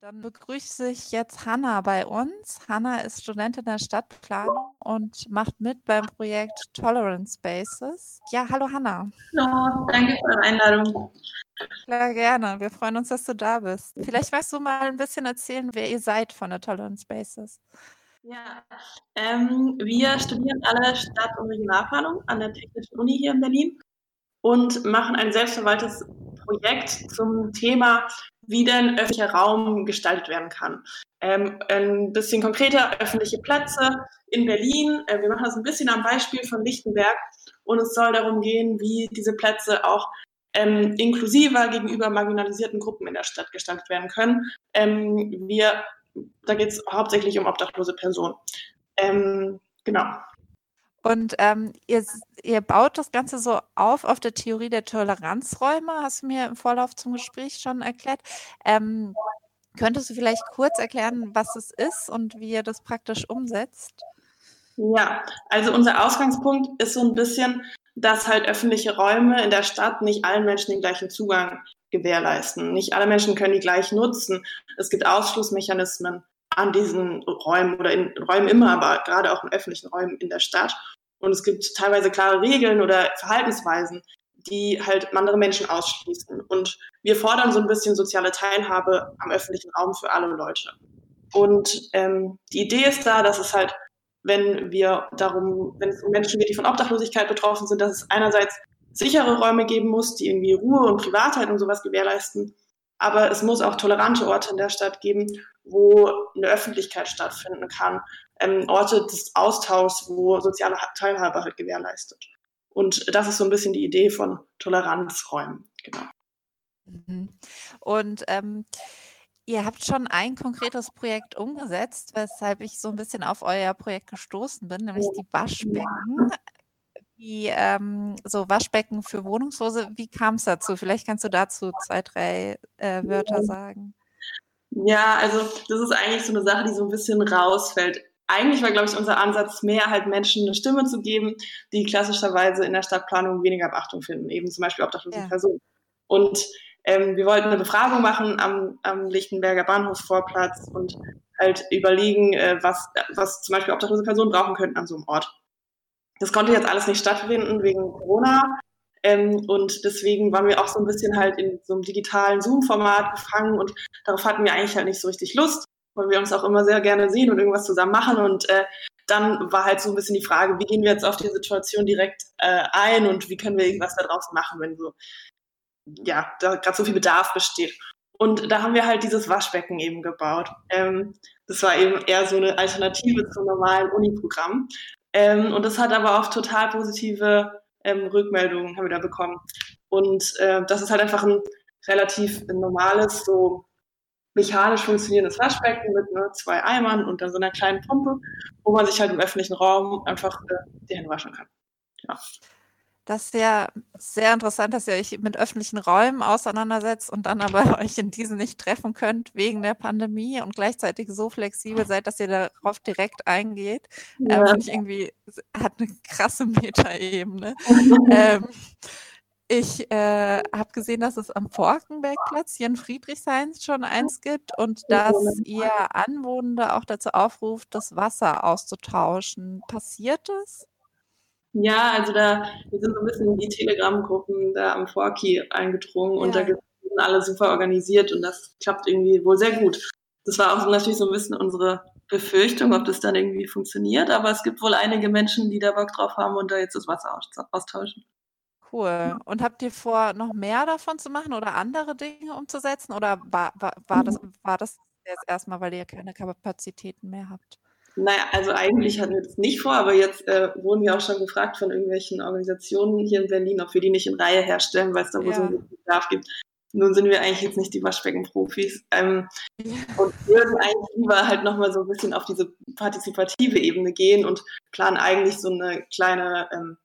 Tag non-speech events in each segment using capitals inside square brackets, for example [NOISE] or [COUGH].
Dann begrüße ich jetzt Hanna bei uns. Hanna ist Studentin der Stadtplanung und macht mit beim Projekt Tolerance Spaces. Ja, hallo Hanna. Hallo, danke für die Einladung. Klar, gerne. Wir freuen uns, dass du da bist. Vielleicht magst du mal ein bisschen erzählen, wer ihr seid von der Tolerance Spaces. Ja, ähm, wir studieren alle Stadt- und Regionalplanung an der Technischen Uni hier in Berlin und machen ein selbstverwaltetes Projekt zum Thema wie denn öffentlicher Raum gestaltet werden kann. Ähm, ein bisschen konkreter öffentliche Plätze in Berlin. Äh, wir machen das ein bisschen am Beispiel von Lichtenberg und es soll darum gehen, wie diese Plätze auch ähm, inklusiver gegenüber marginalisierten Gruppen in der Stadt gestaltet werden können. Ähm, wir, da geht es hauptsächlich um obdachlose Personen. Ähm, genau. Und ähm, ihr, ihr baut das Ganze so auf auf der Theorie der Toleranzräume, hast du mir im Vorlauf zum Gespräch schon erklärt. Ähm, könntest du vielleicht kurz erklären, was es ist und wie ihr das praktisch umsetzt? Ja, also unser Ausgangspunkt ist so ein bisschen, dass halt öffentliche Räume in der Stadt nicht allen Menschen den gleichen Zugang gewährleisten. Nicht alle Menschen können die gleich nutzen. Es gibt Ausschlussmechanismen an diesen Räumen oder in Räumen immer, aber gerade auch in öffentlichen Räumen in der Stadt. Und es gibt teilweise klare Regeln oder Verhaltensweisen, die halt andere Menschen ausschließen. Und wir fordern so ein bisschen soziale Teilhabe am öffentlichen Raum für alle Leute. Und ähm, die Idee ist da, dass es halt, wenn wir darum, wenn es um Menschen geht, die von Obdachlosigkeit betroffen sind, dass es einerseits sichere Räume geben muss, die irgendwie Ruhe und Privatheit und sowas gewährleisten. Aber es muss auch tolerante Orte in der Stadt geben, wo eine Öffentlichkeit stattfinden kann, ähm, Orte des Austauschs, wo soziale Teilhabe halt gewährleistet. Und das ist so ein bisschen die Idee von Toleranzräumen, genau. Mhm. Und ähm, ihr habt schon ein konkretes Projekt umgesetzt, weshalb ich so ein bisschen auf euer Projekt gestoßen bin, nämlich die Waschbecken. Die ähm, so Waschbecken für Wohnungslose. Wie kam es dazu? Vielleicht kannst du dazu zwei, drei äh, Wörter sagen. Ja, also das ist eigentlich so eine Sache, die so ein bisschen rausfällt. Eigentlich war, glaube ich, unser Ansatz mehr, halt Menschen eine Stimme zu geben, die klassischerweise in der Stadtplanung weniger Beachtung finden, eben zum Beispiel obdachlose ja. Personen. Und ähm, wir wollten eine Befragung machen am, am Lichtenberger Bahnhofsvorplatz und halt überlegen, äh, was, was zum Beispiel obdachlose Personen brauchen könnten an so einem Ort. Das konnte jetzt alles nicht stattfinden wegen Corona. Ähm, und deswegen waren wir auch so ein bisschen halt in so einem digitalen Zoom-Format gefangen und darauf hatten wir eigentlich halt nicht so richtig Lust, weil wir uns auch immer sehr gerne sehen und irgendwas zusammen machen. Und äh, dann war halt so ein bisschen die Frage, wie gehen wir jetzt auf die Situation direkt äh, ein und wie können wir irgendwas da draußen machen, wenn so, ja, da gerade so viel Bedarf besteht. Und da haben wir halt dieses Waschbecken eben gebaut. Ähm, das war eben eher so eine Alternative zum normalen Uni-Programm. Ähm, und das hat aber auch total positive ähm, Rückmeldungen haben wir da bekommen. Und äh, das ist halt einfach ein relativ normales, so mechanisch funktionierendes Waschbecken mit ne, zwei Eimern und dann so einer kleinen Pumpe, wo man sich halt im öffentlichen Raum einfach äh, die Hände waschen kann. Ja. Das ist ja sehr interessant, dass ihr euch mit öffentlichen Räumen auseinandersetzt und dann aber [LAUGHS] euch in diesen nicht treffen könnt wegen der Pandemie und gleichzeitig so flexibel seid, dass ihr darauf direkt eingeht. Ja. Ähm, ich irgendwie hat eine krasse Metaebene. [LAUGHS] ähm, ich äh, habe gesehen, dass es am Forkenbergplatz hier in Friedrichshain schon eins gibt und dass ihr Anwohner auch dazu aufruft, das Wasser auszutauschen. Passiert es? Ja, also da, wir sind so ein bisschen in die Telegram-Gruppen da am Forky eingedrungen ja. und da sind alle super organisiert und das klappt irgendwie wohl sehr gut. Das war auch natürlich so ein bisschen unsere Befürchtung, ob das dann irgendwie funktioniert, aber es gibt wohl einige Menschen, die da Bock drauf haben und da jetzt das Wasser austauschen. Cool. Und habt ihr vor, noch mehr davon zu machen oder andere Dinge umzusetzen? Oder war, war, war, das, war das jetzt erstmal, weil ihr keine Kapazitäten mehr habt? Naja, also eigentlich hatten wir das nicht vor, aber jetzt äh, wurden wir auch schon gefragt von irgendwelchen Organisationen hier in Berlin, ob wir die nicht in Reihe herstellen, weil es da wohl ja. so einen Bedarf gibt. Nun sind wir eigentlich jetzt nicht die Waschbeckenprofis ähm, und würden eigentlich lieber halt nochmal so ein bisschen auf diese partizipative Ebene gehen und planen eigentlich so eine kleine ähm,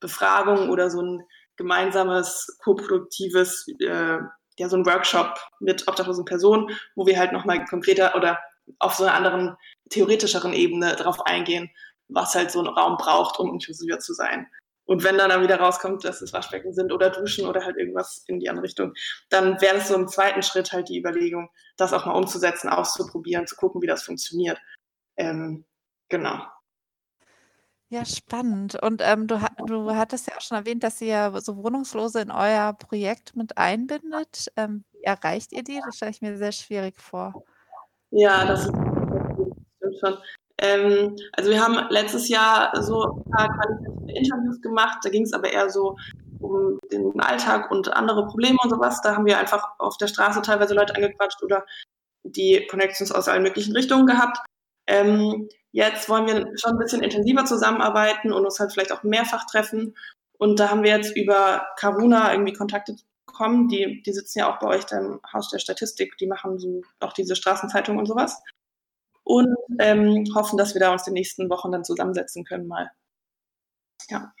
Befragung oder so ein gemeinsames, koproduktives, äh, ja, so ein Workshop mit obdachlosen Personen, wo wir halt nochmal konkreter oder auf so einer anderen theoretischeren Ebene darauf eingehen, was halt so ein Raum braucht, um inklusiver zu sein. Und wenn dann, dann wieder rauskommt, dass es Waschbecken sind oder Duschen oder halt irgendwas in die andere Richtung, dann wäre es so im zweiten Schritt halt die Überlegung, das auch mal umzusetzen, auszuprobieren, zu gucken, wie das funktioniert. Ähm, genau. Ja, spannend. Und ähm, du, du hattest ja auch schon erwähnt, dass ihr so Wohnungslose in euer Projekt mit einbindet. Ähm, erreicht ihr die? Das stelle ich mir sehr schwierig vor. Ja, das stimmt schon. Ähm, also wir haben letztes Jahr so ein paar qualitative Interviews gemacht. Da ging es aber eher so um den Alltag und andere Probleme und sowas. Da haben wir einfach auf der Straße teilweise Leute angequatscht oder die Connections aus allen möglichen Richtungen gehabt. Ähm, Jetzt wollen wir schon ein bisschen intensiver zusammenarbeiten und uns halt vielleicht auch mehrfach treffen. Und da haben wir jetzt über Karuna irgendwie Kontakte bekommen. Die, die sitzen ja auch bei euch im Haus der Statistik. Die machen so auch diese Straßenzeitung und sowas. Und ähm, hoffen, dass wir da uns die nächsten Wochen dann zusammensetzen können mal. Ja.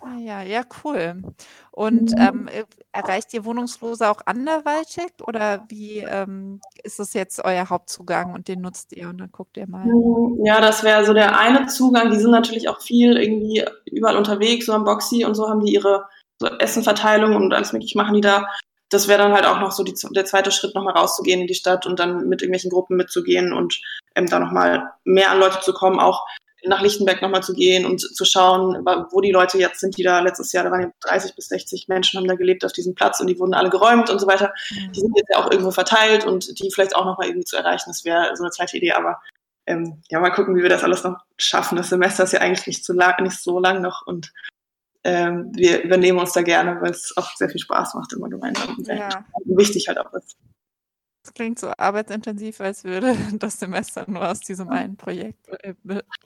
Ah ja, ja, cool. Und mhm. ähm, äh, erreicht ihr Wohnungslose auch anderweitig oder wie ähm, ist es jetzt euer Hauptzugang und den nutzt ihr und dann guckt ihr mal? Ja, das wäre so der eine Zugang. Die sind natürlich auch viel irgendwie überall unterwegs, so am Boxy und so haben die ihre so Essenverteilung und alles mögliche machen die da. Das wäre dann halt auch noch so die, der zweite Schritt, nochmal rauszugehen in die Stadt und dann mit irgendwelchen Gruppen mitzugehen und ähm, da nochmal mehr an Leute zu kommen, auch nach Lichtenberg nochmal zu gehen und zu schauen, wo die Leute jetzt sind, die da letztes Jahr, da waren ja 30 bis 60 Menschen, haben da gelebt auf diesem Platz und die wurden alle geräumt und so weiter. Mhm. Die sind jetzt ja auch irgendwo verteilt und die vielleicht auch nochmal irgendwie zu erreichen, das wäre so eine zweite Idee, aber ähm, ja, mal gucken, wie wir das alles noch schaffen. Das Semester ist ja eigentlich nicht so lang, nicht so lang noch und ähm, wir übernehmen uns da gerne, weil es auch sehr viel Spaß macht immer gemeinsam. Und ja. wichtig halt auch ist. Das klingt so arbeitsintensiv, als würde [LAUGHS] das Semester nur aus diesem einen Projekt äh,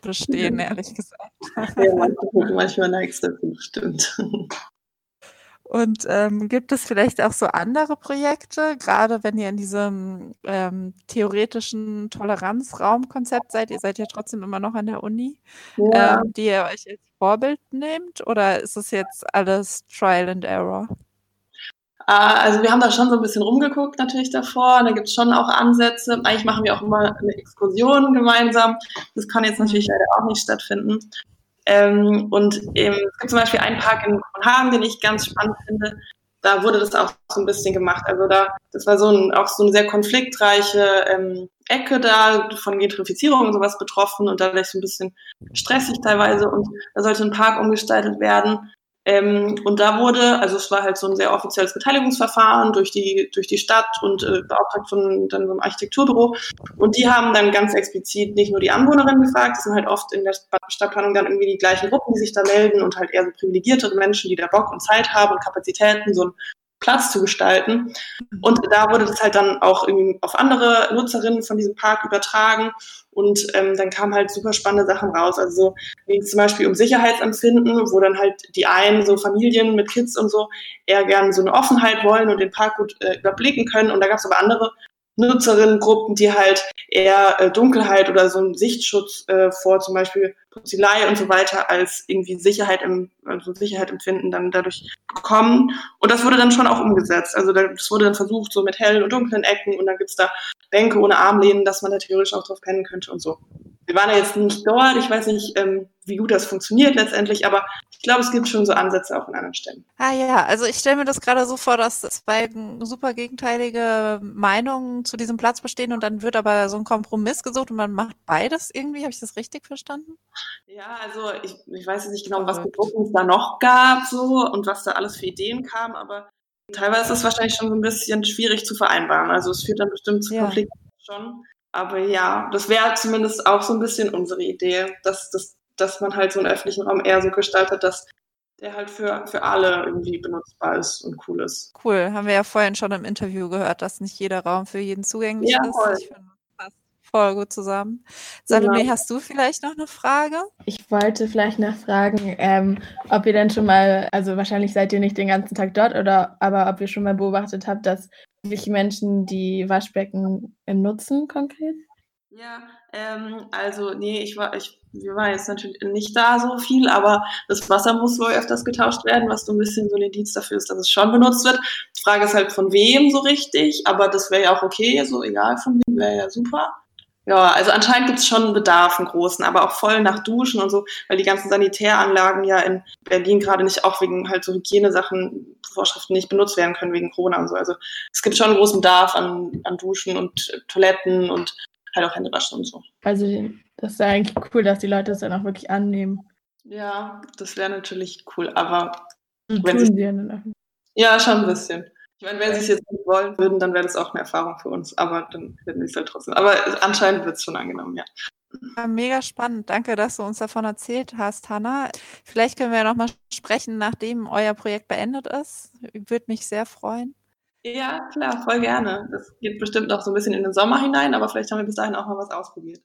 bestehen, ehrlich gesagt. Ja, manchmal, manchmal neigst du bestimmt. Und ähm, gibt es vielleicht auch so andere Projekte, gerade wenn ihr in diesem ähm, theoretischen Toleranzraumkonzept seid, ihr seid ja trotzdem immer noch an der Uni, ja. ähm, die ihr euch als Vorbild nehmt oder ist es jetzt alles Trial and Error? Äh, also wir haben da schon so ein bisschen rumgeguckt natürlich davor. Da gibt es schon auch Ansätze. Eigentlich machen wir auch immer eine Exkursion gemeinsam. Das kann jetzt natürlich leider auch nicht stattfinden. Ähm, und eben, es gibt zum Beispiel einen Park in Kopenhagen, den ich ganz spannend finde. Da wurde das auch so ein bisschen gemacht. Also da, das war so ein, auch so eine sehr konfliktreiche ähm, Ecke da von Gentrifizierung und sowas betroffen und dadurch so ein bisschen stressig teilweise. Und da sollte ein Park umgestaltet werden. Ähm, und da wurde, also es war halt so ein sehr offizielles Beteiligungsverfahren durch die, durch die Stadt und äh, beauftragt von dann so einem Architekturbüro. Und die haben dann ganz explizit nicht nur die Anwohnerinnen gefragt, das sind halt oft in der Stadtplanung dann irgendwie die gleichen Gruppen, die sich da melden und halt eher so privilegiertere Menschen, die da Bock und Zeit haben und Kapazitäten, so ein Platz zu gestalten. Und da wurde das halt dann auch irgendwie auf andere Nutzerinnen von diesem Park übertragen. Und ähm, dann kamen halt super spannende Sachen raus. Also ging zum Beispiel um Sicherheitsempfinden, wo dann halt die einen, so Familien mit Kids und so, eher gerne so eine Offenheit wollen und den Park gut äh, überblicken können. Und da gab es aber andere Nutzerinnengruppen, die halt eher äh, Dunkelheit oder so einen Sichtschutz äh, vor zum Beispiel Putzilei und so weiter als irgendwie Sicherheit im, also Sicherheit empfinden dann dadurch bekommen. Und das wurde dann schon auch umgesetzt. Also das wurde dann versucht, so mit hellen und dunklen Ecken und dann gibt's da Bänke ohne Armlehnen, dass man da theoretisch auch drauf pennen könnte und so. Wir waren ja jetzt nicht dort, ich weiß nicht, ähm, wie gut das funktioniert letztendlich, aber ich glaube, es gibt schon so Ansätze auch in anderen Stellen. Ah ja, also ich stelle mir das gerade so vor, dass zwei super gegenteilige Meinungen zu diesem Platz bestehen und dann wird aber so ein Kompromiss gesucht und man macht beides irgendwie. Habe ich das richtig verstanden? Ja, also ich, ich weiß jetzt nicht genau, was für Gruppen es da noch gab so und was da alles für Ideen kam, aber teilweise ist es wahrscheinlich schon so ein bisschen schwierig zu vereinbaren. Also es führt dann bestimmt zu ja. Konflikten schon. Aber ja, das wäre zumindest auch so ein bisschen unsere Idee, dass, dass, dass man halt so einen öffentlichen Raum eher so gestaltet, dass der halt für, für alle irgendwie benutzbar ist und cool ist. Cool, haben wir ja vorhin schon im Interview gehört, dass nicht jeder Raum für jeden zugänglich ja, ist. Voll. Ich finde, voll gut zusammen. Salome, genau. hast du vielleicht noch eine Frage? Ich wollte vielleicht noch fragen, ähm, ob ihr denn schon mal, also wahrscheinlich seid ihr nicht den ganzen Tag dort, oder aber ob ihr schon mal beobachtet habt, dass welche Menschen die Waschbecken nutzen konkret? Ja, ähm, also nee, ich war, ich, wir waren jetzt natürlich nicht da so viel, aber das Wasser muss wohl öfters getauscht werden, was so ein bisschen so ein Indiz dafür ist, dass es schon benutzt wird. Die Frage ist halt von wem so richtig, aber das wäre ja auch okay, so egal von wem, wäre ja super. Ja, also anscheinend gibt es schon einen Bedarf, einen großen, aber auch voll nach Duschen und so, weil die ganzen Sanitäranlagen ja in Berlin gerade nicht auch wegen halt so Hygienesachen, Vorschriften nicht benutzt werden können wegen Corona und so. Also es gibt schon einen großen Bedarf an, an Duschen und Toiletten und halt auch Händewaschen und so. Also das ist ja eigentlich cool, dass die Leute es dann auch wirklich annehmen. Ja, das wäre natürlich cool, aber Und wenn tun sie, ja, schon ein bisschen. Ich meine, wenn sie es jetzt nicht wollen würden, dann wäre das auch eine Erfahrung für uns, aber dann hätten sie es halt trotzdem. Aber anscheinend wird es schon angenommen, ja. Ja, Mega spannend. Danke, dass du uns davon erzählt hast, Hanna. Vielleicht können wir ja nochmal sprechen, nachdem euer Projekt beendet ist. Würde mich sehr freuen. Ja, klar, voll gerne. Das geht bestimmt noch so ein bisschen in den Sommer hinein, aber vielleicht haben wir bis dahin auch mal was ausprobiert.